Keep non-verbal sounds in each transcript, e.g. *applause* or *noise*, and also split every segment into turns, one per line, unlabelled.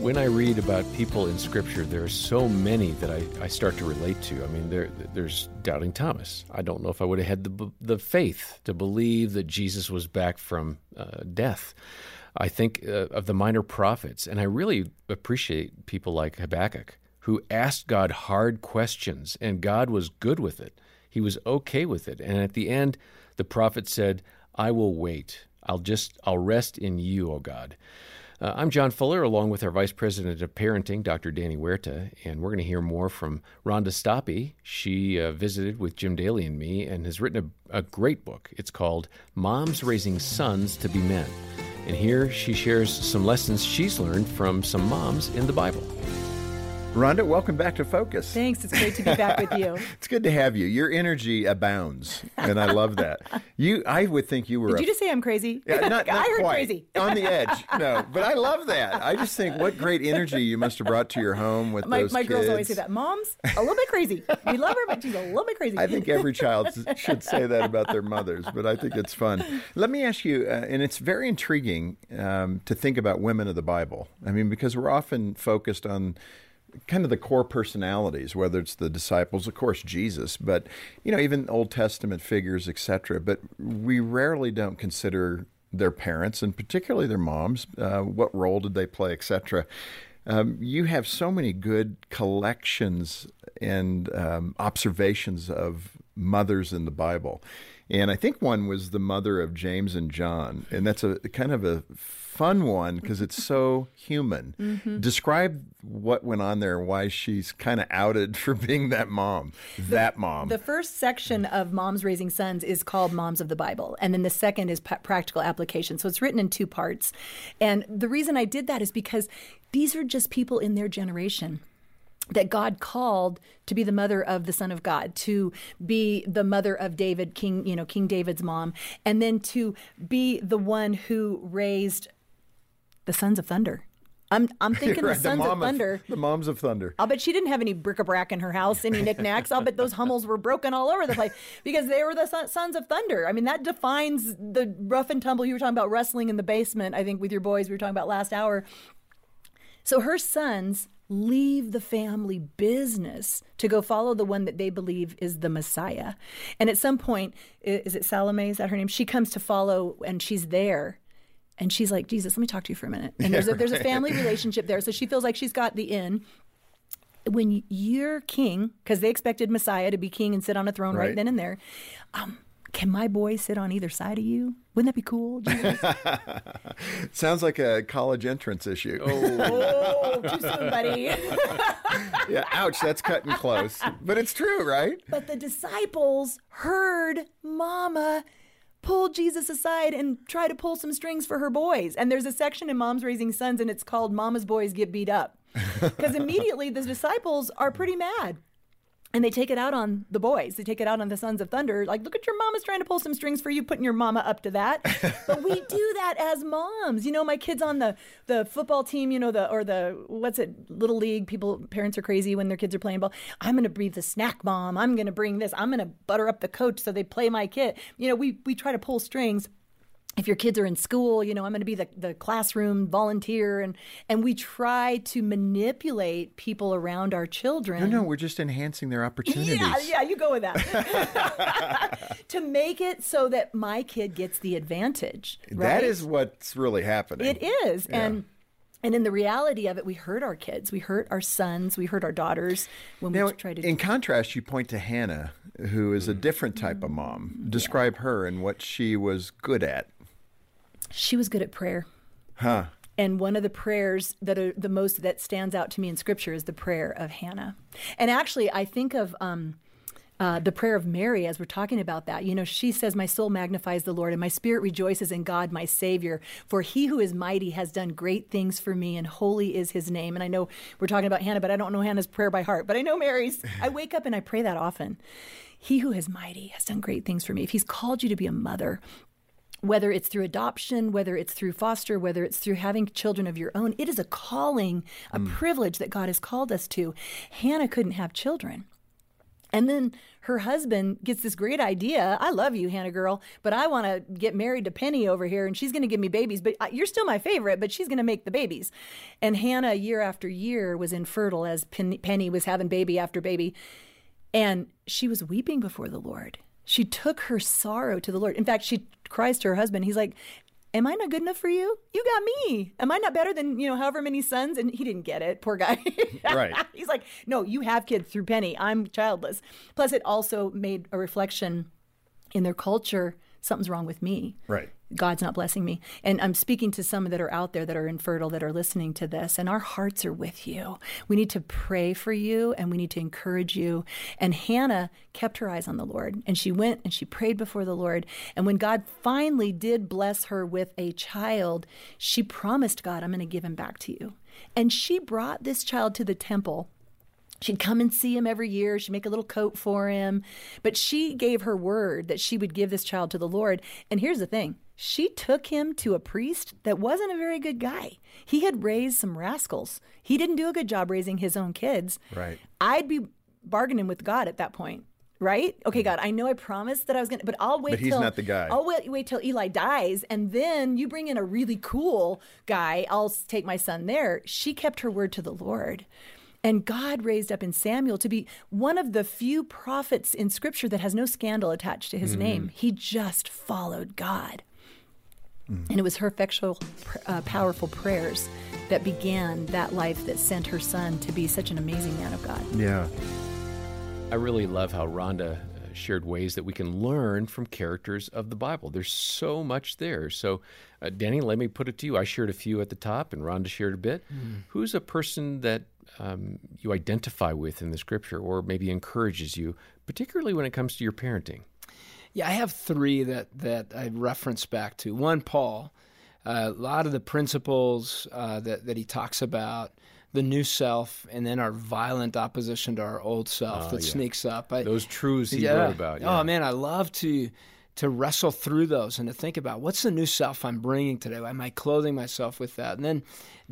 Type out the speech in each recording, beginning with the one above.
when I read about people in Scripture, there are so many that I, I start to relate to. I mean, there, there's doubting Thomas. I don't know if I would have had the, the faith to believe that Jesus was back from uh, death. I think uh, of the minor prophets, and I really appreciate people like Habakkuk who asked God hard questions, and God was good with it. He was okay with it. And at the end, the prophet said, I will wait. I'll just, I'll rest in you, O God. Uh, I'm John Fuller, along with our Vice President of Parenting, Dr. Danny Huerta, and we're going to hear more from Rhonda Stoppe. She uh, visited with Jim Daly and me and has written a, a great book. It's called Moms Raising Sons to Be Men. And here she shares some lessons she's learned from some moms in the Bible.
Rhonda, welcome back to Focus.
Thanks. It's great to be back with you. *laughs*
it's good to have you. Your energy abounds, and I love that. *laughs* You, I would think you were.
Did
a,
you just say I'm crazy?
Yeah, not, *laughs* not
I heard
quite.
crazy.
On the edge. No, but I love that. I just think what great energy you must have brought to your home with
my,
those
my
kids.
girls always say that. Mom's a little bit crazy. We love her, but she's a little bit crazy.
I think every child should say that about their mothers, but I think it's fun. Let me ask you, uh, and it's very intriguing um, to think about women of the Bible. I mean, because we're often focused on kind of the core personalities, whether it's the disciples, of course, Jesus, but you know, even Old Testament figures, etc. But we rarely don't consider their parents, and particularly their moms. Uh, what role did they play, etc. Um, you have so many good collections and um, observations of mothers in the Bible. And I think one was the mother of James and John. And that's a kind of a fun one because it's so human. Mm-hmm. Describe what went on there and why she's kind of outed for being that mom, that
the,
mom.
The first section of Moms Raising Sons is called Moms of the Bible. And then the second is p- practical application. So it's written in two parts. And the reason I did that is because these are just people in their generation that God called to be the mother of the son of God, to be the mother of David, King, you know, King David's mom, and then to be the one who raised the sons of thunder. I'm I'm *laughs* thinking
right,
the sons
the
of thunder.
Of, the moms of thunder.
I'll bet she didn't have any bric-a-brac in her house, any *laughs* knickknacks. I'll bet those Hummels were broken all over the place because they were the sons of thunder. I mean, that defines the rough and tumble. You were talking about wrestling in the basement. I think with your boys, we were talking about last hour. So her sons leave the family business to go follow the one that they believe is the Messiah. And at some point, is it Salome? Is that her name? She comes to follow and she's there. And she's like, Jesus, let me talk to you for a minute. And there's a, there's a family relationship there. So she feels like she's got the in. When you're king, because they expected Messiah to be king and sit on a throne right, right then and there, um, can my boy sit on either side of you? Wouldn't that be cool? *laughs*
Sounds like a college entrance issue.
Oh, oh too soon, buddy. *laughs*
yeah, ouch, that's cutting close. But it's true, right?
But the disciples heard Mama pull Jesus aside and try to pull some strings for her boys. And there's a section in Moms Raising Sons, and it's called Mama's Boys Get Beat Up. Because immediately the disciples are pretty mad and they take it out on the boys. They take it out on the sons of thunder. Like, look at your mama's trying to pull some strings for you, putting your mama up to that. *laughs* but we do that as moms. You know, my kids on the the football team. You know, the or the what's it, little league. People, parents are crazy when their kids are playing ball. I'm going to be the snack mom. I'm going to bring this. I'm going to butter up the coach so they play my kid. You know, we we try to pull strings if your kids are in school, you know, I'm going to be the, the classroom volunteer. And, and we try to manipulate people around our children.
No, no, we're just enhancing their opportunities.
Yeah, yeah, you go with that. *laughs* to make it so that my kid gets the advantage. Right?
That is what's really happening.
It is. Yeah. And and in the reality of it, we hurt our kids. We hurt our sons. We hurt our daughters when
now,
we try to.
In contrast, you point to Hannah, who is a different type of mom. Mm-hmm. Describe yeah. her and what she was good at.
She was good at prayer.
Huh.
And one of the prayers that are the most that stands out to me in Scripture is the prayer of Hannah. And actually, I think of. Um, uh, the prayer of Mary, as we're talking about that, you know, she says, My soul magnifies the Lord, and my spirit rejoices in God, my Savior. For he who is mighty has done great things for me, and holy is his name. And I know we're talking about Hannah, but I don't know Hannah's prayer by heart, but I know Mary's. *laughs* I wake up and I pray that often. He who is mighty has done great things for me. If he's called you to be a mother, whether it's through adoption, whether it's through foster, whether it's through having children of your own, it is a calling, a mm. privilege that God has called us to. Hannah couldn't have children. And then her husband gets this great idea. I love you, Hannah girl, but I want to get married to Penny over here and she's going to give me babies, but you're still my favorite, but she's going to make the babies. And Hannah, year after year, was infertile as Penny was having baby after baby. And she was weeping before the Lord. She took her sorrow to the Lord. In fact, she cries to her husband. He's like, Am I not good enough for you? You got me. Am I not better than, you know, however many sons? And he didn't get it, poor guy. *laughs*
right. *laughs*
He's like, No, you have kids through Penny. I'm childless. Plus, it also made a reflection in their culture something's wrong with me.
Right.
God's not blessing me. And I'm speaking to some that are out there that are infertile that are listening to this, and our hearts are with you. We need to pray for you and we need to encourage you. And Hannah kept her eyes on the Lord, and she went and she prayed before the Lord. And when God finally did bless her with a child, she promised God, I'm going to give him back to you. And she brought this child to the temple She'd come and see him every year. She'd make a little coat for him. But she gave her word that she would give this child to the Lord. And here's the thing she took him to a priest that wasn't a very good guy. He had raised some rascals. He didn't do a good job raising his own kids.
Right.
I'd be bargaining with God at that point. Right? Okay, God, I know I promised that I was gonna, but I'll wait.
But he's
till,
not the guy.
I'll wait, wait till Eli dies, and then you bring in a really cool guy. I'll take my son there. She kept her word to the Lord. And God raised up in Samuel to be one of the few prophets in scripture that has no scandal attached to his mm-hmm. name. He just followed God. Mm. And it was her effectual, uh, powerful prayers that began that life that sent her son to be such an amazing man of God.
Yeah.
I really love how Rhonda uh, shared ways that we can learn from characters of the Bible. There's so much there. So, uh, Danny, let me put it to you. I shared a few at the top, and Rhonda shared a bit. Mm. Who's a person that um, you identify with in the scripture or maybe encourages you, particularly when it comes to your parenting?
Yeah, I have three that, that I reference back to. One, Paul. Uh, a lot of the principles uh, that, that he talks about, the new self, and then our violent opposition to our old self uh, that yeah. sneaks up.
I, those truths he yeah. wrote about.
Yeah. Oh, man, I love to to wrestle through those and to think about what's the new self I'm bringing today? Am I clothing myself with that? And then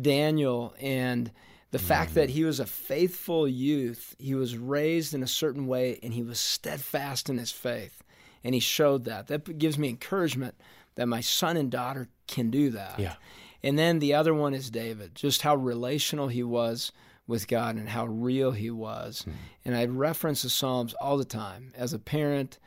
Daniel and the mm-hmm. fact that he was a faithful youth, he was raised in a certain way, and he was steadfast in his faith. And he showed that. That gives me encouragement that my son and daughter can do that.
Yeah.
And then the other one is David, just how relational he was with God and how real he was. Mm. And I reference the Psalms all the time as a parent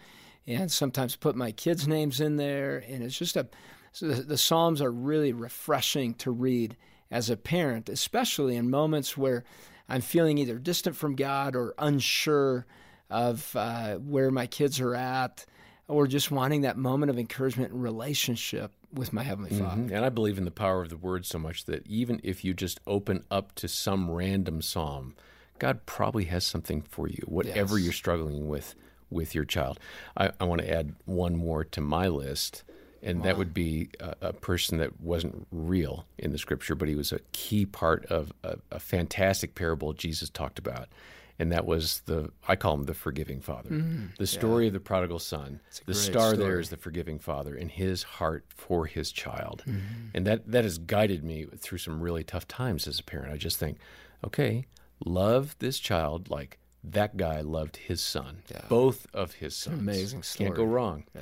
and sometimes put my kids' names in there. And it's just a, so the, the Psalms are really refreshing to read as a parent, especially in moments where I'm feeling either distant from God or unsure of uh, where my kids are at, or just wanting that moment of encouragement and relationship with my Heavenly mm-hmm. Father.
And I believe in the power of the Word so much that even if you just open up to some random psalm, God probably has something for you, whatever yes. you're struggling with with your child. I, I want to add one more to my list and wow. that would be a, a, person that wasn't real in the scripture, but he was a key part of a, a fantastic parable Jesus talked about, and that was the I call him the forgiving father. Mm, the story yeah. of the prodigal son. The star story. there is the forgiving father and his heart for his child, mm-hmm. and that that has guided me through some really tough times as a parent. I just think, okay, love this child like that guy loved his son, yeah. both of his sons.
Amazing story.
Can't go wrong. Yeah.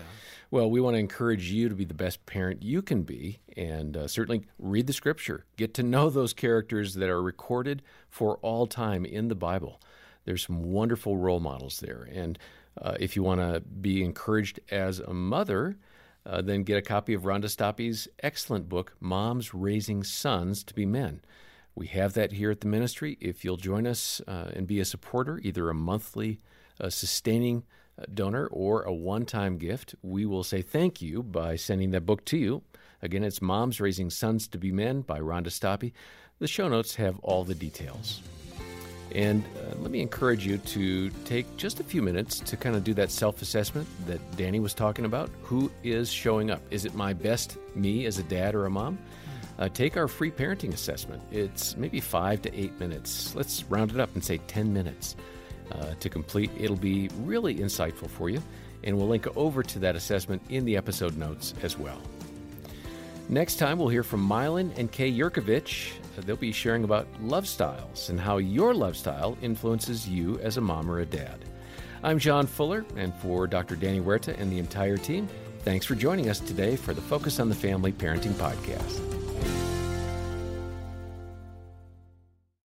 Well, we want to encourage you to be the best parent you can be, and uh, certainly read the scripture. Get to know those characters that are recorded for all time in the Bible. There's some wonderful role models there. And uh, if you want to be encouraged as a mother, uh, then get a copy of Rhonda Stoppe's excellent book, Moms Raising Sons to Be Men. We have that here at the ministry. If you'll join us uh, and be a supporter, either a monthly uh, sustaining uh, donor or a one time gift, we will say thank you by sending that book to you. Again, it's Moms Raising Sons to Be Men by Rhonda Stoppe. The show notes have all the details. And uh, let me encourage you to take just a few minutes to kind of do that self assessment that Danny was talking about. Who is showing up? Is it my best me as a dad or a mom? uh, take our free parenting assessment. It's maybe five to eight minutes. Let's round it up and say 10 minutes uh, to complete. It'll be really insightful for you, and we'll link over to that assessment in the episode notes as well. Next time, we'll hear from Milan and Kay Yerkovich. They'll be sharing about love styles and how your love style influences you as a mom or a dad. I'm John Fuller, and for Dr. Danny Huerta and the entire team, thanks for joining us today for the Focus on the Family Parenting Podcast.